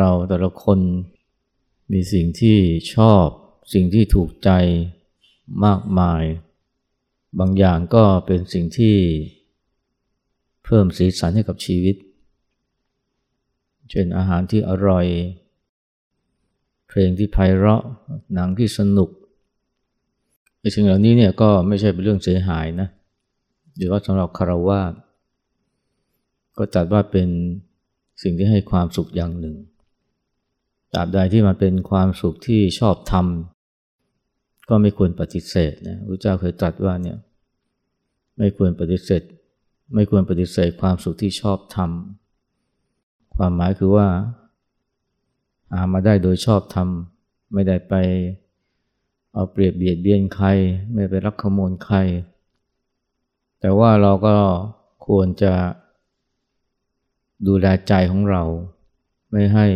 เราแต่ละคนมีสิ่งที่ชอบสิ่งที่ถูกใจมากมาย บางอย่างก็เป็นสิ่งที่เพิ่มสีสันให้กับชีวิต เช่นอาหารที่อร่อย เพลงที่ไพเราะหนังที่สนุกไอ้สิ่งเหล่านี้เนี่ยก็ไม่ใช่เป็นเรื่องเสียหายนะหรือว่าสำหรับคารวะก็จัดว่าเป็นสิ่งที่ให้ความสุขอย่างหนึ่ง ตราบใดที่มันเป็นความสุขที่ชอบทำก็ไม่ควรปฏิเสธนะพระเจ้าเคยตรัสว่าเนี่ยไม่ควรปฏิเสธ ไม่ควรปฏิเสธความสุขที่ชอบทำความหมายคือว่าหามาได้โดยชอบทำไม่ได้ไปเอาเปรียบเบียดเบียนใคร ไม่ไปรักขโมยใคร แต่ว่าเราก็ควรจะดูแลใจของเรา ไม่ให้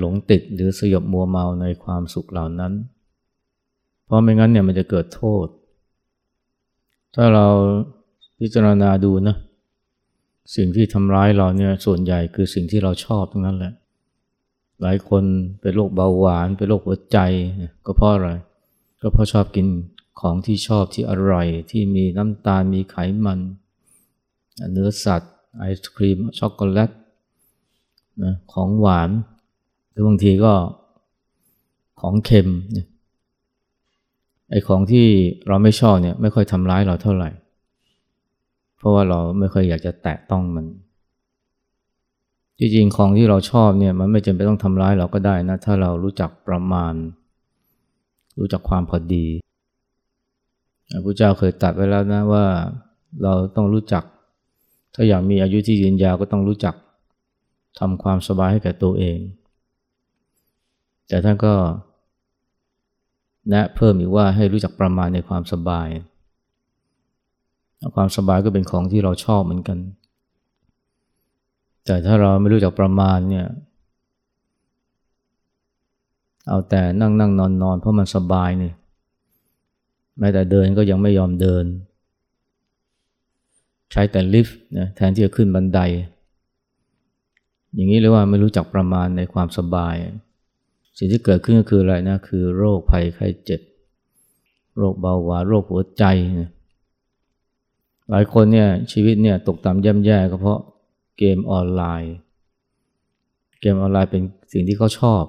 หลงติดหรือสยบมัวเมาในความสุขเหล่านั้น เพราะไม่งั้นเนี่ยมันจะเกิดโทษ ถ้าเราพิจารณาดูนะ สิ่งที่ทำร้ายเราเนี่ยส่วนใหญ่คือสิ่งที่เราชอบทั้งนั้นแหละ หลายคนเป็นโรคเบาหวานเป็นโรคหัวใจก็เพราะอะไร ก็เพราะชอบกินของที่ชอบที่อร่อยที่มีน้ำตาลมีไขมัน เนื้อสัตว์ ไอศครีมช็อกโกแลตนะของหวาน หรือบางทีก็ของเค็มไอ้ของที่เราไม่ชอบเนี่ยไม่ค่อยทำร้ายเราเท่าไหร่ เพราะว่าเราไม่ค่อยอยากจะแตะต้องมันที่จริงของที่เราชอบเนี่ยมันไม่จำเป็นต้องทำร้ายเราก็ได้นะ ถ้าเรารู้จักประมาณ รู้จักความพอดีพระพุทธเจ้าเคยตัดไว้แล้วนะว่าเราต้องรู้จัก ถ้าอยากมีอายุที่ยืนยาวก็ต้องรู้จักทำความสบายให้แก่ตัวเอง แต่ท่านก็แนะเพิ่มอีกว่าให้รู้จักประมาณในความสบาย ความสบายก็เป็นของที่เราชอบเหมือนกัน แต่ถ้าเราไม่รู้จักประมาณเนี่ย เอาแต่นั่งนั่งนอนนอนเพราะมันสบายเนี่ยแม้แต่เดินก็ยังไม่ยอมเดิน ใช้แต่ลิฟต์นะแทนที่จะขึ้นบันได อย่างนี้เรียกว่าไม่รู้จักประมาณในความสบาย สิ่งที่เกิดขึ้นก็คืออะไรนะ คือโรคภัยไข้เจ็บ โรคเบาหวานโรคหัวใจ หลายคนเนี่ยชีวิตเนี่ยตกต่ำย่ำแย่ก็เพราะเกมออนไลน์ เกมออนไลน์เป็นสิ่งที่เขาชอบ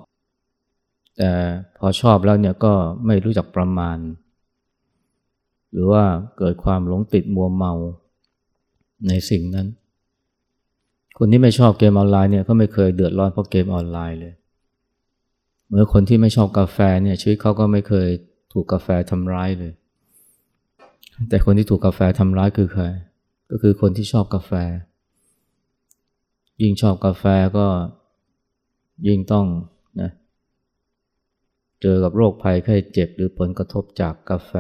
แต่พอชอบแล้วเนี่ยก็ไม่รู้จักประมาณ หรือว่าเกิดความหลงติดมัวเมาในสิ่งนั้น คนที่ไม่ชอบเกมออนไลน์เนี่ยเขาไม่เคยเดือดร้อนเพราะเกมออนไลน์เลย เมื่อคนที่ไม่ชอบกาแฟเนี่ยชีวิตเขาก็ไม่เคยถูกกาแฟทำร้ายเลย แต่คนที่ถูกกาแฟทำร้ายคือใคร ก็คือคนที่ชอบกาแฟ ยิ่งชอบกาแฟก็ยิ่งต้องนะเจอกับโรคภัยไข้เจ็บหรือผลกระทบจากกาแฟ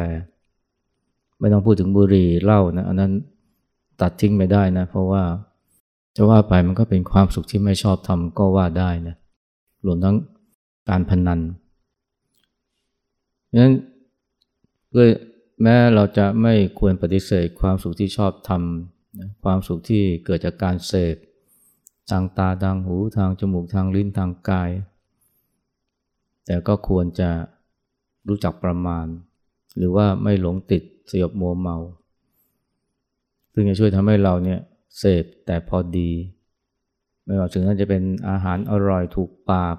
ไม่ต้องพูดถึงบุหรี่เหล้านะอันนั้นตัดทิ้งไปได้นะ เพราะว่าจะว่าไปมันก็เป็นความสุขที่ไม่ชอบทำก็ว่าได้นะรวมทั้ง การพนันดังนั้นเพื่อแม้เราจะไม่ควรปฏิเสธความสุขที่ชอบทำความสุขที่เกิดจากการเสพทางตาทางหูทางจมูกทางลิ้นทางกาย แต่ก็ควรจะรู้จักประมาณ หรือว่าไม่หลงติดสยบมัวเมา ซึ่งจะช่วยทำให้เราเนี่ยเสพแต่พอดี ไม่ว่าถึงนั้นจะเป็นอาหารอร่อยถูกปาก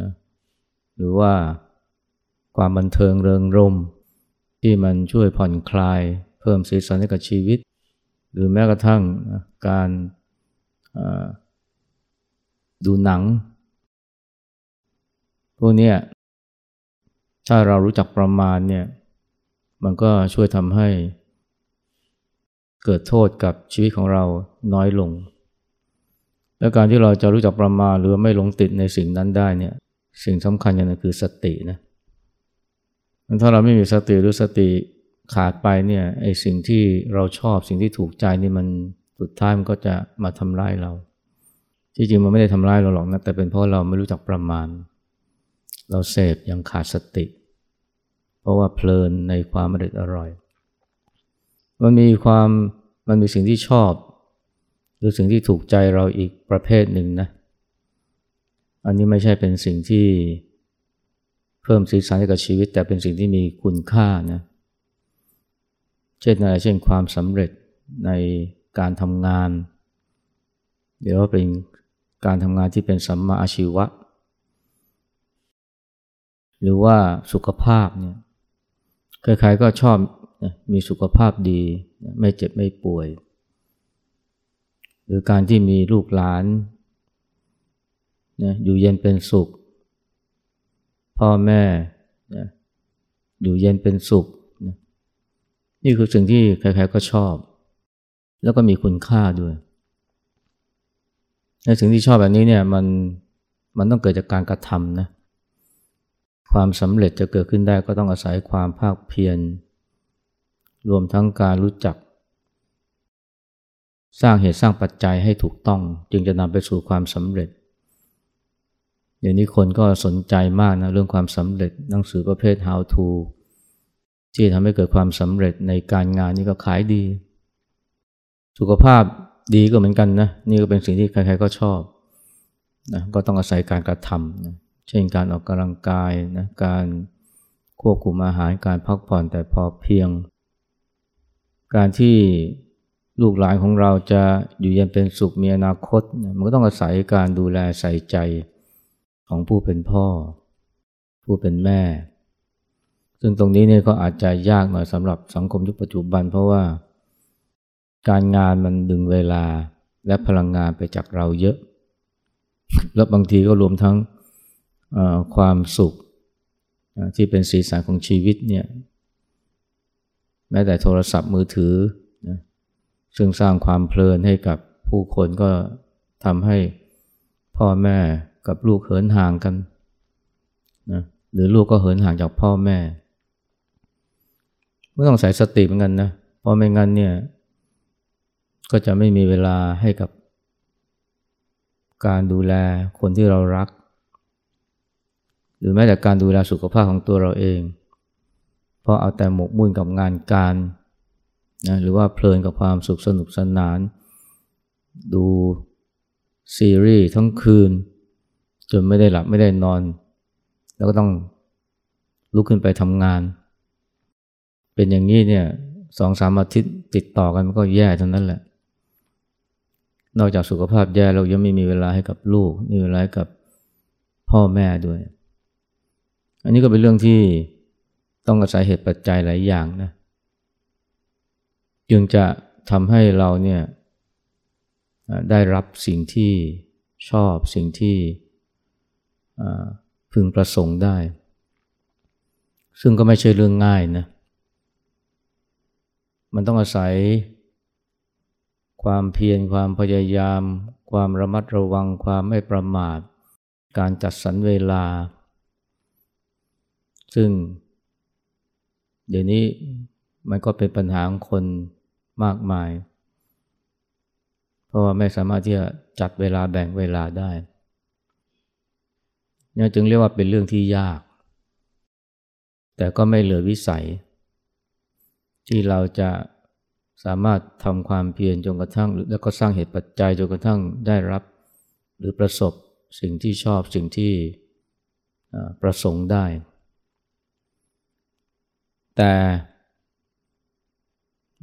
นะหรือว่าความบันเทิงเริงรมที่มันช่วยผ่อนคลาย เพิ่มสีสันให้กับชีวิต หรือแม้กระทั่งการดูหนัง พวกนี้ถ้าเรารู้จักประมาณเนี่ยมันก็ช่วยทำให้เกิดโทษกับชีวิตของเราน้อยลง และการที่เราจะรู้จักประมาณหรือไม่หลงติดในสิ่งนั้นได้เนี่ยสิ่งสำคัญอย่างนึงคือสตินะถ้าเราไม่มีสติหรือสติขาดไปเนี่ยไอ้สิ่งที่เราชอบสิ่งที่ถูกใจนี่มันสุดท้ายมันก็จะมาทำร้ายเรา ที่จริงมันไม่ได้ทำร้ายเราหรอกนะแต่เป็นเพราะเราไม่รู้จักประมาณ เราเสพยังขาดสติ เพราะว่าเพลินในความอร่อยอร่อยมันมีความมันมีสิ่งที่ชอบ หรือสิ่งที่ถูกใจเราอีกประเภทหนึ่งนะ อันนี้ไม่ใช่เป็นสิ่งที่เพิ่มสีสันให้กับชีวิต แต่เป็นสิ่งที่มีคุณค่านะ เช่นอะไรเช่นความสำเร็จในการทำงาน เดี๋ยวว่าเป็นการทำงานที่เป็นสัมมาอาชีวะ หรือว่าสุขภาพเนี่ยใครๆก็ชอบมีสุขภาพดี ไม่เจ็บไม่ป่วย หรือการที่มีลูกหลานอยู่เย็นเป็นสุข พ่อแม่อยู่เย็นเป็นสุขนี่คือสิ่งที่ใครๆก็ชอบ แล้วก็มีคุณค่าด้วยในสิ่งที่ชอบแบบนี้เนี่ยมันมันต้องเกิดจากการกระทำนะความสำเร็จจะเกิดขึ้นได้ก็ต้องอาศัยความภาคเพียรรวมทั้งการรู้จัก สร้างเหตุสร้างปัจจัยให้ถูกต้อง จึงจะนำไปสู่ความสำเร็จเดี๋ยวนี้คนก็สนใจมากนะเรื่องความสำเร็จหนังสือประเภท how to ที่ทำให้เกิดความสำเร็จในการงานนี่ก็ขายดี สุขภาพดีก็เหมือนกันนะนี่ก็เป็นสิ่งที่ใครๆก็ชอบนะก็ต้องอาศัยการกระทำนะเช่นการออกกำลังกายนะการควบคุมอาหารการพักผ่อนแต่พอเพียง การที่ ลูกหลานของเราจะอยู่เย็นเป็นสุขมีอนาคต มันก็ต้องอาศัยการดูแลใส่ใจของผู้เป็นพ่อ ผู้เป็นแม่ ซึ่งตรงนี้เนี่ยก็อาจจะยากหน่อยสำหรับสังคมยุคปัจจุบัน เพราะว่า การงานมันดึงเวลาและพลังงานไปจากเราเยอะ แล้วบางทีก็รวมทั้งความสุขที่เป็นสีสันของชีวิตเนี่ยแม้แต่โทรศัพท์มือถือ ซึ่งสร้างความเพลินให้กับผู้คนก็ทำให้พ่อแม่กับลูกเหินห่างกันนะหรือลูกก็เหินห่างจากพ่อแม่ไม่ต้องใส่สติเหมือนกันนะเพราะไม่งั้นเนี่ย ก็จะไม่มีเวลาให้กับ การดูแลคนที่เรารัก หรือแม้แต่การดูแลสุขภาพของตัวเราเอง เพราะเอาแต่หมกมุ่นกับงานการ นะหรือว่าเพลินกับความสุขสนุกสนาน ดูซีรีส์ทั้งคืน จนไม่ได้หลับไม่ได้นอน แล้วก็ต้องลุกขึ้นไปทำงาน เป็นอย่างนี้เนี่ยสองสามอาทิตย์ติดต่อกันมันก็แย่ทั้งนั้นแหละ นอกจากสุขภาพแย่เรายังไม่มีเวลาให้กับลูกมีเวลาให้กับพ่อแม่ด้วย อันนี้ก็เป็นเรื่องที่ต้องอาศัยเหตุปัจจัยหลายอย่างนะ จึงจะทำให้เราเนี่ยได้รับสิ่งที่ชอบสิ่งที่พึงประสงค์ได้ ซึ่งก็ไม่ใช่เรื่องง่ายนะ มันต้องอาศัย ความเพียรความพยายาม ความระมัดระวังความไม่ประมาท การจัดสรรเวลา ซึ่ง เดี๋ยวนี้มันก็เป็นปัญหาของคน มากมาย เพราะว่าไม่สามารถที่จะจัดเวลาแบ่งเวลาได้นี่จึงเรียกว่าเป็นเรื่องที่ยาก แต่ก็ไม่เหลือวิสัย ที่เราจะสามารถทำความเพียรจนกระทั่ง แล้วก็สร้างเหตุปัจจัยจนกระทั่งได้รับ หรือประสบสิ่งที่ชอบสิ่งที่ประสงค์ได้ แต่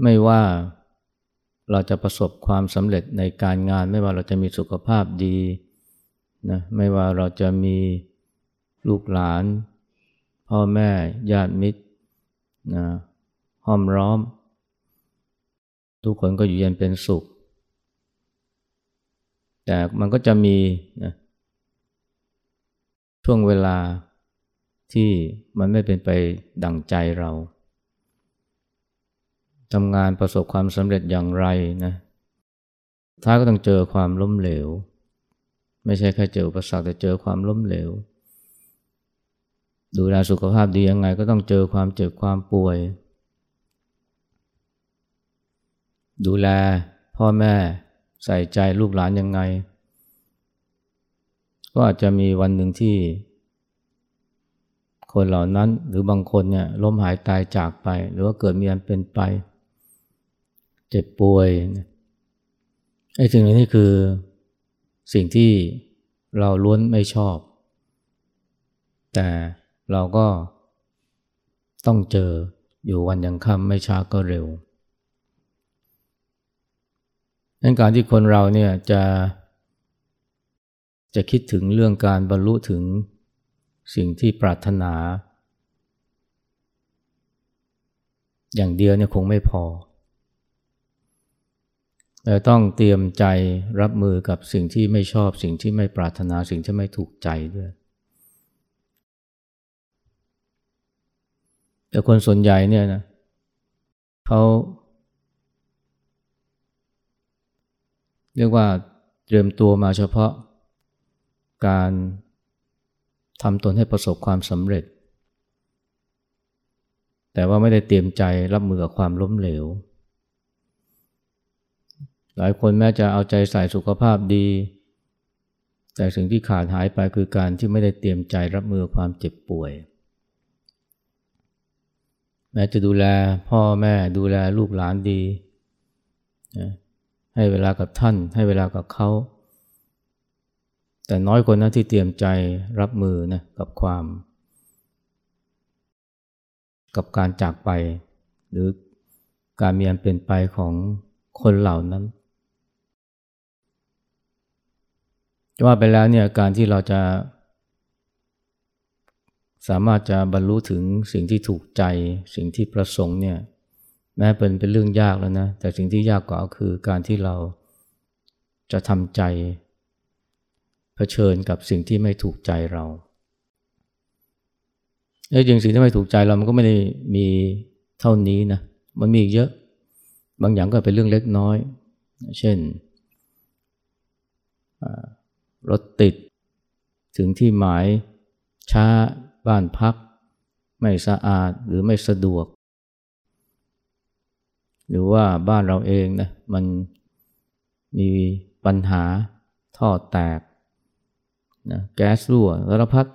ไม่ว่าเราจะประสบความสำเร็จในการงาน ไม่ว่าเราจะมีสุขภาพดีนะไม่ว่าเราจะมีลูกหลาน พ่อแม่ญาติมิตรนะห้อมร้อม ทุกคนก็อยู่เย็นเป็นสุข แต่มันก็จะมีนะช่วงเวลาที่มันไม่เป็นไปดั่งใจเรา ทำงานประสบความสำเร็จอย่างไรนะท้ายก็ต้องเจอความล้มเหลว ไม่ใช่แค่เจออุปสรรคแต่เจอความล้มเหลว ดูแลสุขภาพดียังไงก็ต้องเจอความเจ็บความป่วย ดูแลพ่อแม่ใส่ใจลูกหลานยังไง ก็อาจจะมีวันหนึ่งที่ คนเหล่านั้นหรือบางคนเนี่ยล้มหายตายจากไป หรือว่าเกิดมีอันเป็นไป เจ็บป่วยไอ้สิ่งนี้คือสิ่งที่เราล้วนไม่ชอบ แต่เราก็ต้องเจออยู่วันยังค่ำไม่ช้าก็เร็วดังการที่คนเราเนี่ยจะจะคิดถึงเรื่องการบรรลุถึงสิ่งที่ปรารถนา อย่างเดียวเนี่ยคงไม่พอ แต่ต้องเตรียมใจรับมือกับสิ่งที่ไม่ชอบสิ่งที่ไม่ปรารถนาสิ่งที่ไม่ถูกใจด้วย แต่คนส่วนใหญ่เนี่ยนะเขาเรียกว่าเตรียมตัวมาเฉพาะการทำตนให้ประสบความสำเร็จ แต่ว่าไม่ได้เตรียมใจรับมือกับความล้มเหลว หลายคนแม้จะเอาใจใส่สุขภาพดี แต่สิ่งที่ขาดหายไปคือการที่ไม่ได้เตรียมใจรับมือความเจ็บป่วย แม้จะดูแลพ่อแม่ดูแลลูกหลานดี ให้เวลากับท่าน ให้เวลากับเขา แต่น้อยคนนะที่เตรียมใจรับมือนะกับความ กับการจากไป หรือการมีอันเป็นไปของคนเหล่านั้น จะว่าไปแล้วเนี่ยการที่เราจะ สามารถจะบรรลุถึงสิ่งที่ถูกใจ สิ่งที่ประสงค์เนี่ยแม้เป็นเป็นเรื่องยากแล้วนะแต่สิ่งที่ยากกว่าคือการที่เราจะทำใจเผชิญกับสิ่งที่ไม่ถูกใจเราแล้จริงสิ่งที่ไม่ถูกใจเรามันก็ไม่ได้มีเท่านี้นะมันมีอีกเยอะ บางอย่างก็เป็นเรื่องเล็กน้อย เช่น รถติด ถึงที่หมายช้า บ้านพัก ไม่สะอาดหรือไม่สะดวก หรือว่าบ้านเราเองนะมันมีปัญหาท่อแตกนะแก๊สรั่วสารพัด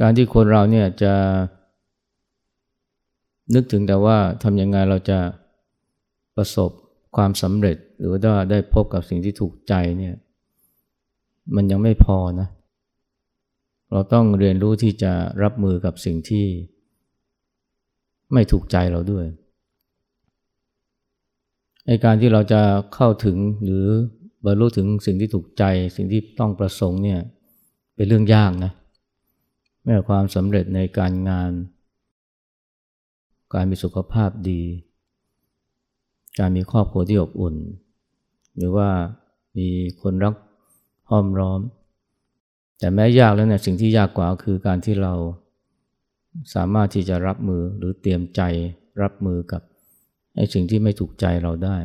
การที่คนเราเนี่ยจะนึกถึงแต่ว่าทำยังไงเราจะประสบ ความสำเร็จหรือว่าได้พบกับสิ่งที่ถูกใจเนี่ยมันยังไม่พอนะเราต้องเรียนรู้ที่จะรับมือกับสิ่งที่ไม่ถูกใจเราด้วยในการที่เราจะเข้าถึงหรือบรรลุถึงสิ่งที่ถูกใจ สิ่งที่ต้องประสงค์เนี่ยเป็นเรื่องยากนะแม้ความสำเร็จในการงาน การมีสุขภาพดี การมีครอบครัวที่อบอุ่น หรือว่ามีคนรักห้อมร้อม แต่แม้ยากแล้วเนี่ยสิ่งที่ยากกว่าคือการที่เราสามารถที่จะรับมือหรือเตรียมใจรับมือกับไอ้สิ่งที่ไม่ถูกใจเราได้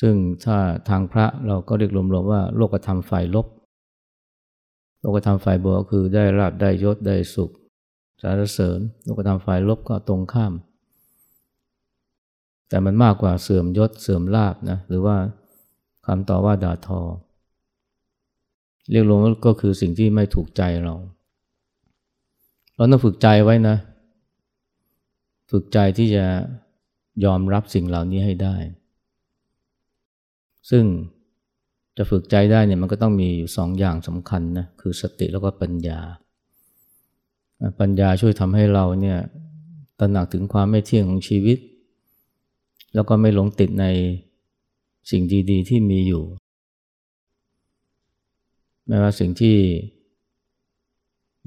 ซึ่งถ้าทางพระเราก็เรียกรวมๆว่าโลกธรรมฝ่ายลบ โลกธรรมฝ่ายบวกคือได้ราบได้ยศได้สุขสารเสริญ โลกธรรมฝ่ายลบก็ตรงข้าม แต่มันมากกว่าเสื่อมยศเสื่อมลาบนะหรือว่าคำต่อว่าด่าทอ เรียกรวมก็คือสิ่งที่ไม่ถูกใจเรา เราต้องฝึกใจไว้นะ ฝึกใจที่จะยอมรับสิ่งเหล่านี้ให้ได้ ซึ่งจะฝึกใจได้เนี่ยมันก็ต้องมีอยู่สองอย่างสำคัญนะคือสติแล้วก็ปัญญา ปัญญาช่วยทำให้เราเนี่ยตระหนักถึงความไม่เที่ยงของชีวิต แล้วก็ไม่หลงติดในสิ่งดีๆ ที่มีอยู่ไม่ว่าสิ่งที่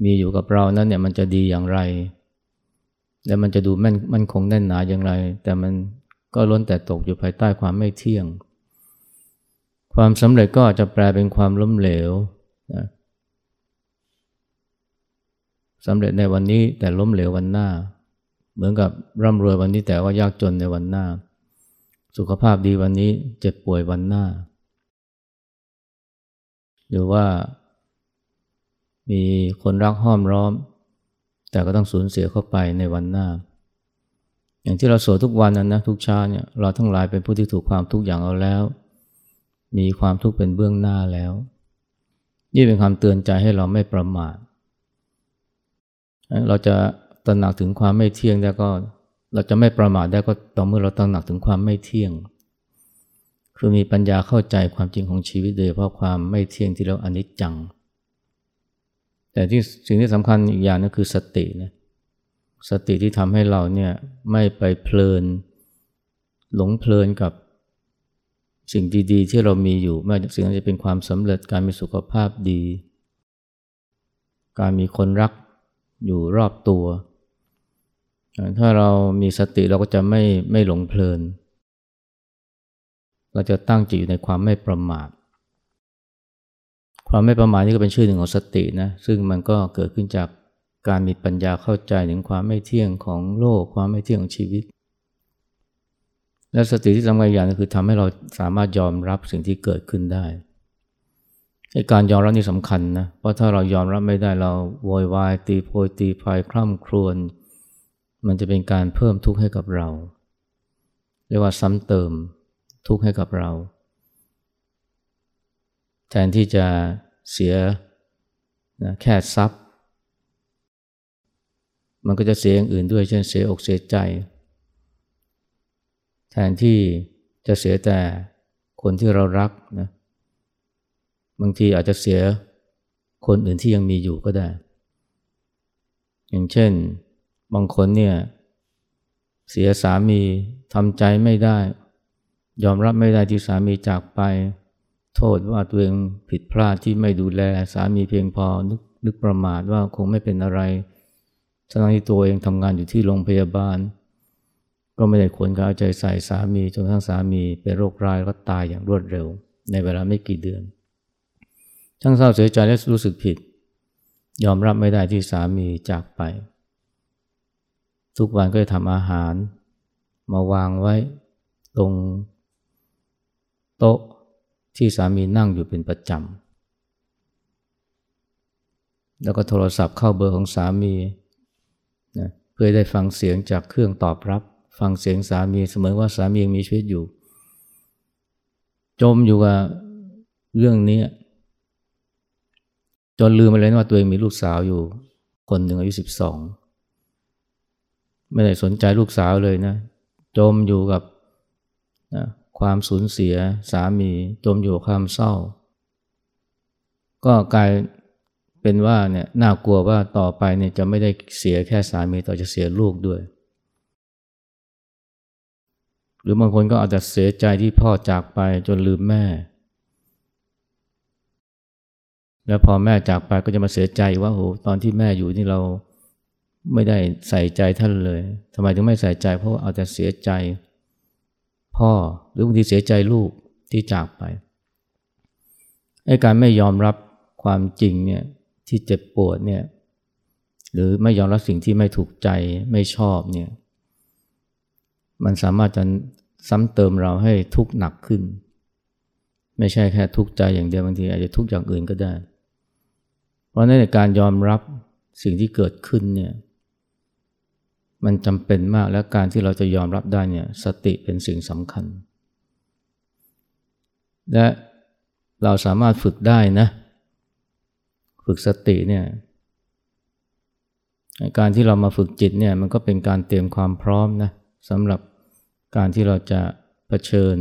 มีอยู่กับเรานั้นเนี่ยมันจะดีอย่างไร และมันจะดูมั่นมันคงแน่นหนาอย่างไร แต่มันก็ล้นแต่ตกอยู่ภายใต้ความไม่เที่ยง ความสำเร็จก็จะแปลเป็นความล้มเหลวนะสำเร็จในวันนี้แต่ล้มเหลววันหน้า เหมือนกับร่ำรวยวันนี้แต่ว่ายากจนในวันหน้า สุขภาพดีวันนี้เจ็บป่วยวันหน้า หรือว่ามีคนรักห้อมร้อม แต่ก็ต้องสูญเสียเข้าไปในวันหน้า อย่างที่เราสวดทุกวันนั้นนะทุกชาเนี่ยเราทั้งหลายเป็นผู้ที่ถูกความทุกข์อย่างเอาแล้ว มีความทุกข์เป็นเบื้องหน้าแล้ว นี่เป็นคำเตือนใจให้เราไม่ประมาทเราจะตระหนักถึงความไม่เที่ยงแล้วก็ เราจะไม่ประมาทได้ก็ต่อเมื่อเราตั้งหนักถึงความไม่เที่ยง คือมีปัญญาเข้าใจความจริงของชีวิตโดยเพราะความไม่เที่ยงที่เราอนิจจัง แต่ที่สิ่งที่สำคัญอีกอย่างนึงคือสตินะสติที่ทำให้เราเนี่ยไม่ไปเพลิน หลงเพลินกับสิ่งดีๆ ที่เรามีอยู่ไม่ว่าสิ่งนั้นจะเป็นความสำเร็จการมีสุขภาพดี การมีคนรักอยู่รอบตัว ถ้าเรามีสติเราก็จะไม่ไม่หลงเพลิน เราจะตั้งจิตอยู่ในความไม่ประมาท ความไม่ประมาทนี่ก็เป็นชื่อหนึ่งของสตินะ ซึ่งมันก็เกิดขึ้นจากการมีปัญญาเข้าใจถึงความไม่เที่ยงของโลก ความไม่เที่ยงของชีวิต และสติที่สำคัญอย่างนึงคือทำให้เราสามารถยอมรับสิ่งที่เกิดขึ้นได้การยอมรับนี่สำคัญนะ เพราะถ้าเรายอมรับไม่ได้เราโวยวายตีโพยตีพายคร่ำครวญ มันจะเป็นการเพิ่มทุกข์ให้กับเรา เรียกว่าซ้ำเติมทุกข์ให้กับเรา แทนที่จะเสียนะแค่ทรัพย์ มันก็จะเสียอย่างอื่นด้วย เช่นเสียอกเสียใจ แทนที่จะเสียแต่คนที่เรารักนะบางทีอาจจะเสียคนอื่นที่ยังมีอยู่ก็ได้ อย่างเช่น บางคนเนี่ย เสียสามีทำใจไม่ได้ ยอมรับไม่ได้ที่สามีจากไป โทษว่าตัวเองผิดพลาดที่ไม่ดูแล สามีเพียงพอนึกนึกประมาทว่าคงไม่เป็นอะไรทั้งที่ตัวเองทำงานอยู่ที่โรงพยาบาล ก็ไม่ได้ควรเอาใจใส่สามีจนทั้งสามีเป็นโรคร้ายก็ตายอย่างรวดเร็ว ในเวลาไม่กี่เดือน ทั้งเศร้าเสียใจและรู้สึกผิด ยอมรับไม่ได้ที่สามีจากไป ทุกวันก็จะทำอาหาร มาวางไว้ ตรงโต๊ะที่สามีนั่งอยู่เป็นประจำ แล้วก็โทรศัพท์เข้าเบอร์ของสามีนะเพื่อได้ฟังเสียงจากเครื่องตอบรับ ฟังเสียงสามีเสมอว่าสามียังมีชีวิตอยู่ จมอยู่กับเรื่องนี้ จนลืมไปเลยว่าตัวเองมีลูกสาวอยู่ คนหนึ่งอายุสิบสอง ไม่ได้สนใจลูกสาวเลยนะ จมอยู่กับนะความสูญเสียสามี จมอยู่กับความเศร้า ก็กลายเป็นว่าเนี่ยน่ากลัวว่าต่อไปเนี่ยจะไม่ได้เสียแค่สามีต่อจะเสียลูกด้วย หรือบางคนก็อาจจะเสียใจที่พ่อจากไปจนลืมแม่ แล้วพอแม่จากไปก็จะมาเสียใจว่าโอ้ตอนที่แม่อยู่นี่เรา ไม่ได้ใส่ใจท่านเลยทำไมถึงไม่ใส่ใจ เพราะเอาแต่เสียใจ พ่อหรือบางทีเสียใจลูกที่จากไปไอ้การไม่ยอมรับความจริงเนี่ยที่เจ็บปวดเนี่ยหรือไม่ยอมรับสิ่งที่ไม่ถูกใจไม่ชอบเนี่ยมันสามารถจะซ้ำเติมเราให้ทุกข์หนักขึ้น ไม่ใช่แค่ทุกข์ใจอย่างเดียวบางทีอาจจะทุกข์อย่างอื่นก็ได้ เพราะนั่นการยอมรับสิ่งที่เกิดขึ้นเนี่ย มันจำเป็นมากและการที่เราจะยอมรับได้เนี่ยสติเป็นสิ่งสำคัญ และเราสามารถฝึกได้นะ ฝึกสติเนี่ยการที่เรามาฝึกจิตเนี่ยมันก็เป็นการเตรียมความพร้อมนะสำหรับการที่เราจะะเผชิญ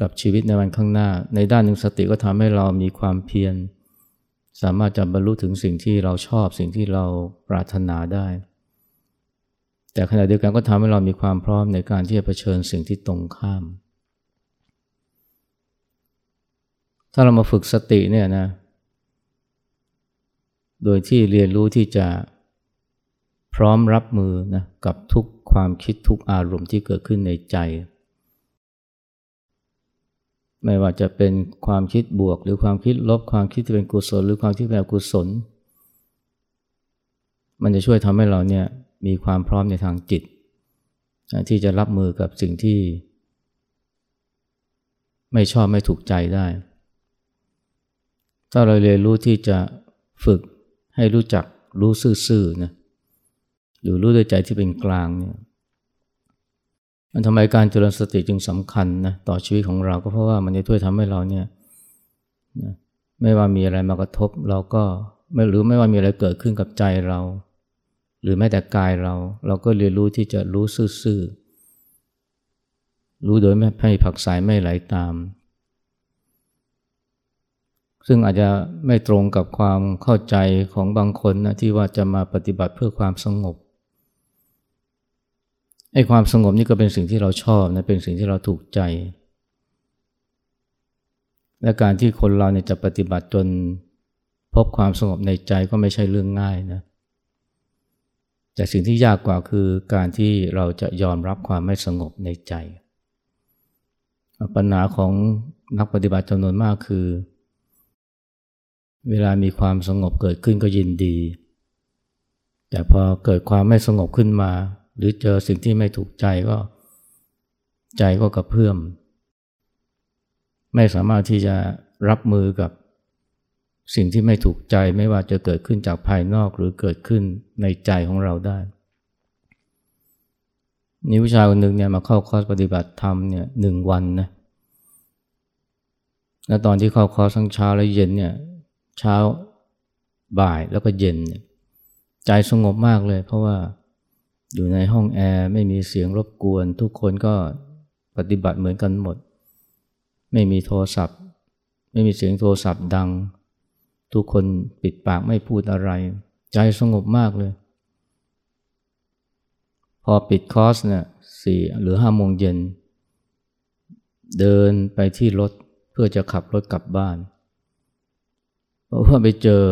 กับชีวิตในวันข้างหน้า ในด้านหนึ่งสติก็ทำให้เรามีความเพียรสามารถจะบรรลุถึงสิ่งที่เราชอบสิ่งที่เราปรารถนาได้ แต่ขณะเดียวกันก็ทำให้เรามีความพร้อมในการที่จะเผชิญสิ่งที่ตรงข้าม ถ้าเรามาฝึกสติเนี่ยนะ โดยที่เรียนรู้ที่จะพร้อมรับมือนะกับทุกความคิดทุกอารมณ์ที่เกิดขึ้นในใจ ไม่ว่าจะเป็นความคิดบวก หรือความคิดลบความคิดที่เป็นกุศล หรือความคิดแบบกุศล มันจะช่วยทำให้เราเนี่ย มีความพร้อมในทางจิต ที่จะรับมือกับสิ่งที่ ไม่ชอบไม่ถูกใจได้ ถ้าเราเรียนรู้ที่จะฝึกให้รู้จักรู้ซื่อๆนะหรือรู้ด้วยใจที่เป็นกลางเนี่ยมันทำไมการเจริญสติจึงสำคัญนะต่อชีวิตของเราก็เพราะว่ามันจะช่วยทำให้เราเนี่ยนะไม่ว่ามีอะไรมากระทบเราก็ไม่หรือไม่ว่ามีอะไรเกิดขึ้นกับใจเรา หรือแม้แต่กายเรา เราก็เรียนรู้ที่จะรู้ซื่อๆรู้โดยไม่ให้ผักสายไม่ไหลาตาม ซึ่งอาจจะไม่ตรงกับความเข้าใจของบางคนนะที่ว่าจะมาปฏิบัติเพื่อความสงบไอ้ความสงบนี่ก็เป็นสิ่งที่เราชอบนะเป็นสิ่งที่เราถูกใจ และการที่คนเราเนี่ยจะปฏิบัติจนพบความสงบในใจก็ไม่ใช่เรื่องง่ายนะ แต่สิ่งที่ยากกว่าคือการที่เราจะยอมรับความไม่สงบในใจ ปัญหาของนักปฏิบัติจำนวนมากคือ เวลามีความสงบเกิดขึ้นก็ยินดี แต่พอเกิดความไม่สงบขึ้นมา หรือเจอสิ่งที่ไม่ถูกใจก็ใจก็กระเพื่อม ไม่สามารถที่จะรับมือกับ สิ่งที่ไม่ถูกใจไม่ว่าจะเกิดขึ้นจากภายนอกหรือเกิดขึ้นในใจของเราได้นี่ผู้ชายคนหนึ่งเนี่ยมาเข้าคอร์สปฏิบัติธรรมเนี่ยหนึ่งวันนะแล้วตอนที่เข้าคอร์สทั้งเช้าและเย็นเนี่ยเช้าบ่ายแล้วก็เย็นเนี่ยใจสงบมากเลย เพราะว่าอยู่ในห้องแอร์ไม่มีเสียงรบกวน ทุกคนก็ปฏิบัติเหมือนกันหมด ไม่มีโทรศัพท์ ไม่มีเสียงโทรศัพท์ดัง ทุกคนปิดปากไม่พูดอะไร ใจสงบมากเลย พอปิดคอร์สเนี่ยสี่หรือห้าโมงเย็น เดินไปที่รถเพื่อจะขับรถกลับบ้านเพราะว่าไปเจอ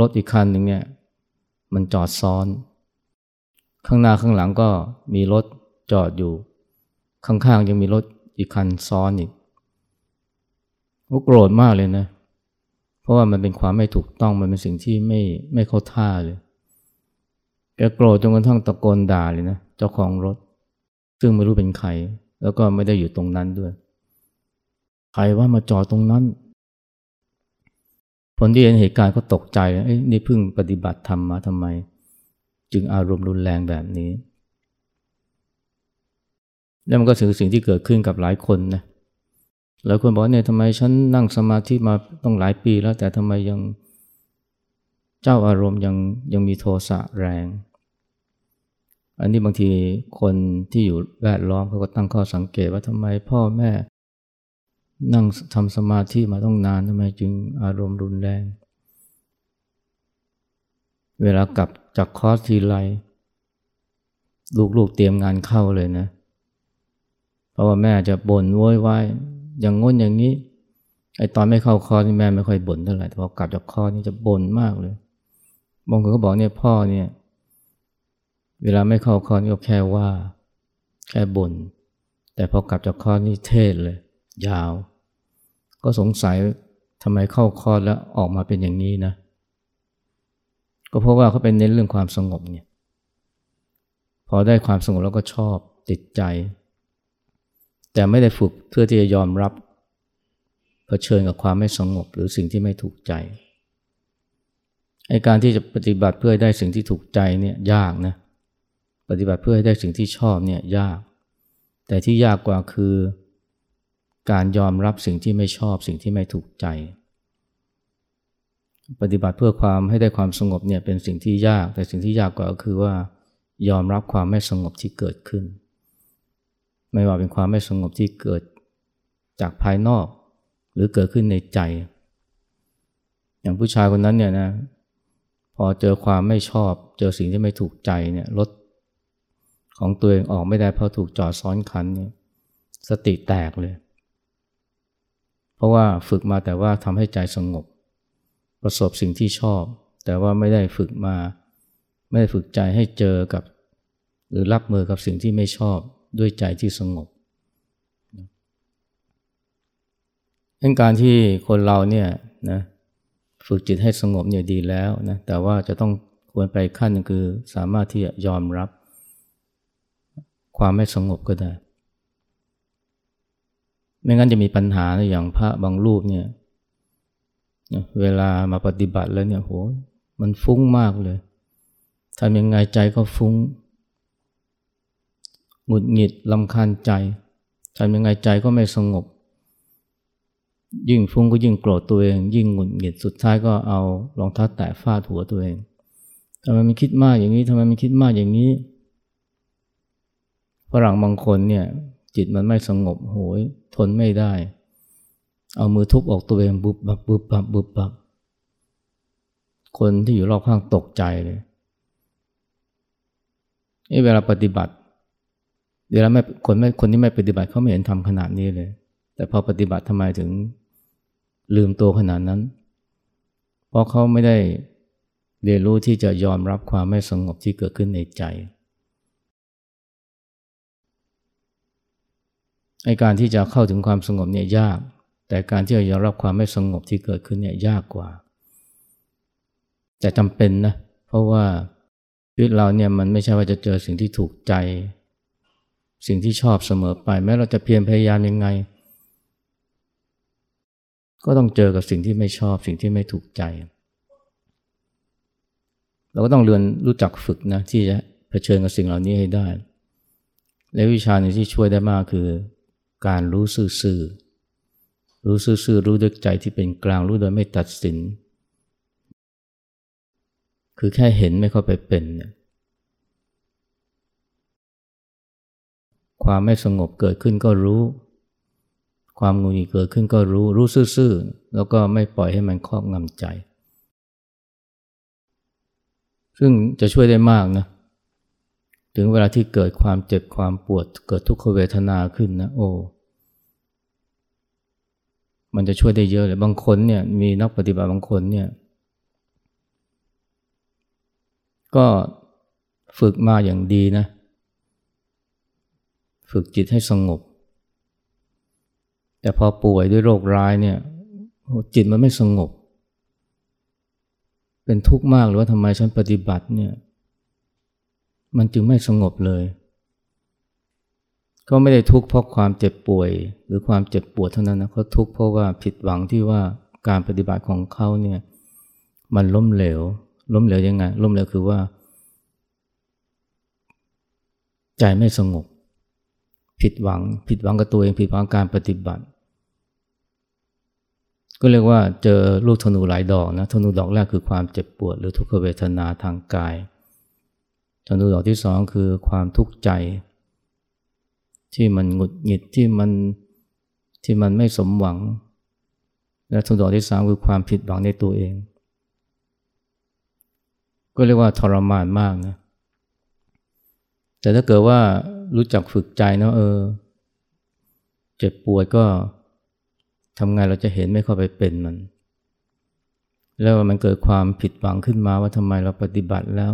รถอีกคันหนึ่งเนี่ยมันจอดซ้อน ข้างหน้าข้างหลังก็มีรถจอดอยู่ ข้างๆยังมีรถอีกคันซ้อนอีกก็โกรธมากเลยนะ เพราะว่ามันเป็นความไม่ถูกต้องมันเป็นสิ่งที่ไม่ไม่เข้าท่าเลยแกโกรธจนกระทั่งตะโกนด่าเลยนะเจ้าของรถ ซึ่งไม่รู้เป็นใคร แล้วก็ไม่ได้อยู่ตรงนั้นด้วย ใครว่ามาจอดตรงนั้นคนที่เห็นเหตุการณ์ก็ตกใจเอ้ยนี่เพิ่งปฏิบัติธรรมมาทำไม จึงอารมณ์รุนแรงแบบนี้ แล้วมันก็ถือสิ่งที่เกิดขึ้นกับหลายคนนะ หลายคนบอกเนี่ยทำไมฉันนั่งสมาธิมาต้องหลายปีแล้วแต่ทำไมยังเจ้าอารมณ์ยังยังมีโทสะแรง อันนี้บางทีคนที่อยู่แวดล้อมเขาก็ตั้งข้อสังเกตว่าทำไมพ่อแม่ นั่งทำสมาธิมาต้องนานทำไมจึงอารมณ์รุนแรง เวลากลับจากคอร์สทีไรลูกๆเตรียมงานเข้าเลยนะ เพราะว่าแม่จะบ่นโวยวาย อย่างง้นอย่างนี้ ไอตอนไม่เข้าคอร์สนี่แม่ไม่ค่อยบ่นเท่าไหร่แต่พอกลับจากคอร์สนี่จะบ่นมากเลยบางคนก็บอกเนี่ยพ่อเนี่ย เวลาไม่เข้าคอร์สก็แค่ว่า แค่บ่นแต่พอกลับจากคอร์สนี่เทศน์เลย ยาว ก็สงสัยทำไมเข้าคอร์สแล้วออกมาเป็นอย่างนี้นะ ก็เพราะว่าเขาเป็นเน้นเรื่องความสงบเนี่ยพอได้ความสงบแล้วก็ชอบติดใจ แต่ไม่ได้ฝึกเพื่อที่จะยอมรับเผชิญกับความไม่สงบหรือสิ่งที่ไม่ถูกใจไอการที่จะปฏิบัติเพื่อได้สิ่งที่ถูกใจเนี่ยยากนะปฏิบัติเพื่อให้ได้สิ่งที่ชอบเนี่ยยาก แต่ที่ยากกว่าคือ การยอมรับสิ่งที่ไม่ชอบสิ่งที่ไม่ถูกใจ ปฏิบัติเพื่อความให้ได้ความสงบเนี่ยเป็นสิ่งที่ยาก แต่สิ่งที่ยากกว่าก็คือว่ายอมรับความไม่สงบที่เกิดขึ้น ไม่ว่าเป็นความไม่สงบที่เกิดจากภายนอก หรือเกิดขึ้นในใจ อย่างผู้ชายคนนั้นเนี่ยนะพอเจอความไม่ชอบ เจอสิ่งที่ไม่ถูกใจเนี่ยรถของตัวเองออกไม่ได้เพราะถูกจอดซ้อนคันเนี่ยสติแตกเลย เพราะว่าฝึกมาแต่ว่าทำให้ใจสงบ ประสบสิ่งที่ชอบ แต่ว่าไม่ได้ฝึกมา ไม่ได้ฝึกใจให้เจอกับ หรือรับมือกับสิ่งที่ไม่ชอบ ด้วยใจที่สงบเรื่องการที่คนเราเนี่ยนะฝึกจิตให้สงบเนี่ยดีแล้วนะแต่ว่าจะต้องควรไปขั้นนึงคือสามารถที่จะยอมรับ ความไม่สงบก็ได้ ไม่งั้นจะมีปัญหาอย่างพระบางรูปเนี่ยเวลามาปฏิบัติแล้วเนี่ยโหมันฟุ้งมากเลยทำยังไงใจก็ฟุ้ง งุดหงิดลำคาญใจทำยังไงใจก็ไม่สงบ ยิ่งฟุ้งก็ยิ่งโกรธตัวเอง ยิ่งหงุดหงิดสุดท้ายก็เอารองเท้าแตะฟาดหัวตัวเองทำไมมันคิดมากอย่างนี้ทำไมมันคิดมากอย่างนี้ฝรั่งบางคนเนี่ยจิตมันไม่สงบโหยทนไม่ได้ เอามือทุบอกตัวเองบุบบับบุบบับบุบบับคนที่อยู่รอบข้างตกใจเลยเวลาปฏิบัติ เวลาไม่คนไม่คนที่ไม่ปฏิบัติเขาไม่เห็นทำขนาดนี้เลย แต่พอปฏิบัติทำไมถึงลืมตัวขนาดนั้น เพราะเขาไม่ได้เรียนรู้ที่จะยอมรับความไม่สงบที่เกิดขึ้นในใจไอการที่จะเข้าถึงความสงบเนี่ยยาก แต่การที่จะยอมรับความไม่สงบที่เกิดขึ้นเนี่ยยากกว่า แต่จำเป็นนะ เพราะว่าชีวิตเราเนี่ยมันไม่ใช่ว่าจะเจอสิ่งที่ถูกใจ สิ่งที่ชอบเสมอไป แม้เราจะเพียรพยายามยังไง ก็ต้องเจอกับสิ่งที่ไม่ชอบสิ่งที่ไม่ถูกใจ เราก็ต้องเรียนรู้จักฝึกนะที่จะเผชิญกับสิ่งเหล่านี้ให้ได้ และวิชาหนึ่งที่ช่วยได้มากคือ การรู้ซื่อๆรู้ซื่อๆรู้ด้วยใจที่เป็นกลางรู้โดยไม่ตัดสิน คือแค่เห็นไม่เข้าไปเป็นเนี่ย ความไม่สงบเกิดขึ้นก็รู้ ความงุนงิดเกิดขึ้นก็รู้ รู้ซื่อๆ แล้วก็ไม่ปล่อยให้มันครอบงำใจ ซึ่งจะช่วยได้มากนะ ถึงเวลาที่เกิดความเจ็บความปวด เกิดทุกขเวทนาขึ้นนะโอ้ มันจะช่วยได้เยอะเลย บางคนเนี่ยมีนักปฏิบัติบางคนเนี่ย ก็ฝึกมาอย่างดีนะ ฝึกจิตให้สงบ แต่พอป่วยด้วยโรคร้ายเนี่ยจิตมันไม่สงบ เป็นทุกข์มากหรือว่าทำไมฉันปฏิบัติเนี่ยมันจึงไม่สงบเลย ก็ไม่ได้ทุกข์เพราะความเจ็บป่วย หรือความเจ็บปวดเท่านั้นนะเขาทุกข์เพราะว่าผิดหวังที่ว่าการปฏิบัติของเขาเนี่ยมันล้มเหลว ล้มเหลวยังไง ล้มเหลวคือว่า ใจไม่สงบ ผิดหวัง ผิดหวังกับตัวเองผิดหวังการปฏิบัติ ก็เรียกว่าเจอลูกธนูหลายดอกนะธนูดอกแรกคือความเจ็บปวด หรือทุกขเวทนาทางกายธนูดอกที่สองคือความทุกข์ใจ ที่มันหงุดหงิดที่มันที่มันไม่สมหวัง และธนูดอกที่สามคือความผิดหวังในตัวเอง ก็เรียกว่าทรมานมากนะแต่ถ้าเกิดว่า รู้จักฝึกใจนะเออ เจ็บปวดก็ทำไงเราจะเห็นไม่เข้าไปเป็นมัน แล้วมันเกิดความผิดหวังขึ้นมาว่าทำไมเราปฏิบัติแล้ว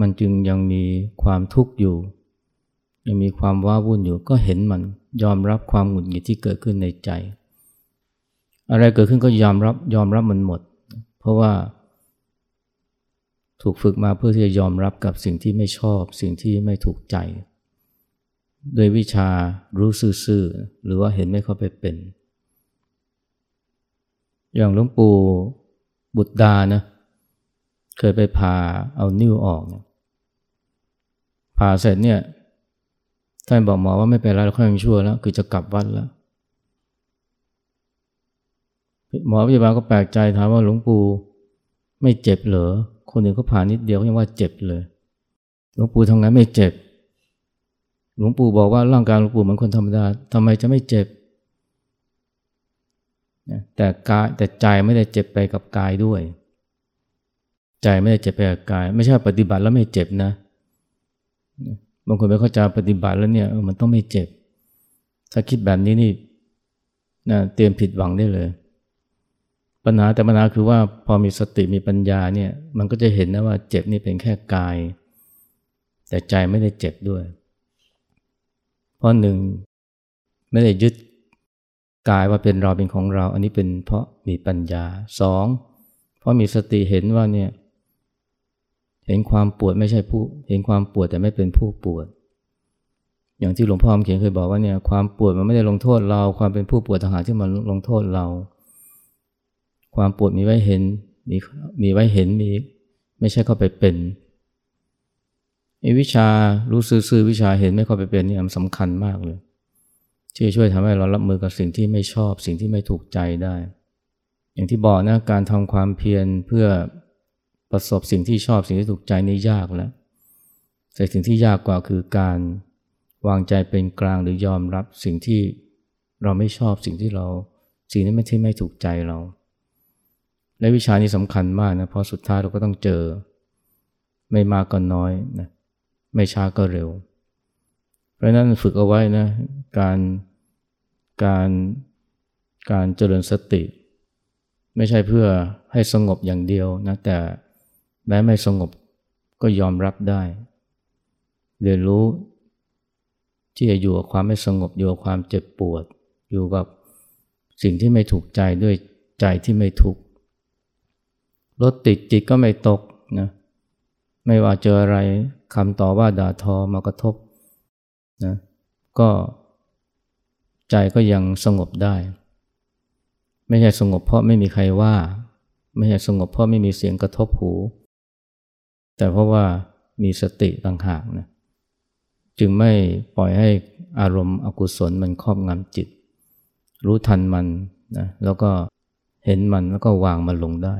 มันจึงยังมีความทุกข์อยู่ ยังมีความว้าวุ่นอยู่ก็เห็นมันยอมรับความหงุดหงิดที่เกิดขึ้นในใจ อะไรเกิดขึ้นก็ยอมรับยอมรับมันหมด เพราะว่าถูกฝึกมาเพื่อที่จะยอมรับกับสิ่งที่ไม่ชอบ สิ่งที่ไม่ถูกใจ โดยวิชารู้ซื่อๆหรือว่าเห็นไม่เข้าไปเป็น อย่างหลวงปู่บุตรดานะเคยไปผ่าเอานิ้วออกผ่าเสร็จเนี่ยท่านบอกหมอว่าไม่เป็นไรแล้วค่อยยังชั่วแล้ว คือจะกลับวัดแล้ว หมอพยาบาลก็แปลกใจถามว่าหลวงปู่ไม่เจ็บเหรอคนอื่นเขาผ่านิดเดียวยังว่าเจ็บเลยหลวงปู่ทำงานไม่เจ็บ หลวงปู่บอกว่าร่างกายหลวงปู่เหมือนคนธรรมดาทำไมจะไม่เจ็บแต่กายแต่ใจไม่ได้เจ็บไปกับกายด้วย ใจไม่ได้เจ็บไปกับกาย ไม่ใช่ปฏิบัติแล้วไม่เจ็บนะ บางคนไปเข้าใจปฏิบัติแล้วเนี่ยมันต้องไม่เจ็บ ถ้าคิดแบบนี้นี่นะเตรียมผิดหวังได้เลย ปัญหาแต่ปัญหาคือว่าพอมีสติมีปัญญาเนี่ยมันก็จะเห็นนะว่าเจ็บนี่เป็นแค่กาย แต่ใจไม่ได้เจ็บด้วย เพราะหนึ่งไม่ได้ยึดกายว่าเป็นเราเป็นของเรา อันนี้เป็นเพราะมีปัญญาสองเพราะมีสติเห็นว่าเนี่ยเห็นความปวดไม่ใช่ผู้ เห็นความปวดแต่ไม่เป็นผู้ปวด อย่างที่หลวงพ่อเขียนเคยบอกว่าเนี่ยความปวดมันไม่ได้ลงโทษเรา ความเป็นผู้ปวดทหารที่มันลงโทษเรา ความปวดมีไว้เห็นมีมีไว้เห็นมี ไม่ใช่เข้าไปเป็น วิชารู้ซื่อวิชาเห็นไม่เข้าไปเป็นนี่มันสำคัญมากเลย ที่ช่วยทำให้เรารับมือกับสิ่งที่ไม่ชอบสิ่งที่ไม่ถูกใจได้ อย่างที่บอกนะการทำความเพียรเพื่อประสบสิ่งที่ชอบสิ่งที่ถูกใจนี่ยากแล้วแต่สิ่งที่ยากกว่าคือการวางใจเป็นกลางหรือยอมรับสิ่งที่เราไม่ชอบสิ่งที่เรา สิ่งนี้ไม่ที่ไม่ถูกใจเรา และวิชานี้สำคัญมากนะเพราะสุดท้ายเราก็ต้องเจอ ไม่มากก็น้อยนะ ไม่ช้าก็เร็ว เพราะนั้นฝึกเอาไว้นะการการการเจริญสติ ไม่ใช่เพื่อให้สงบอย่างเดียวนะแต่แม้ไม่สงบก็ยอมรับได้ เรียนรู้ที่จะอยู่กับความไม่สงบอยู่กับความเจ็บปวด อยู่กับสิ่งที่ไม่ถูกใจด้วยใจที่ไม่ทุกข์รถติดจิตก็ไม่ตกนะไม่ว่าเจออะไร คำต่อว่าด่าทอมากระทบนะก็ใจก็ยังสงบได้ ไม่ใช่สงบเพราะไม่มีใครว่า ไม่ใช่สงบเพราะไม่มีเสียงกระทบหู แต่เพราะว่ามีสติต่างหากนะจึงไม่ปล่อยให้อารมณ์อกุศลมันครอบงำจิต รู้ทันมันนะแล้วก็เห็นมันแล้วก็วางมันลงได้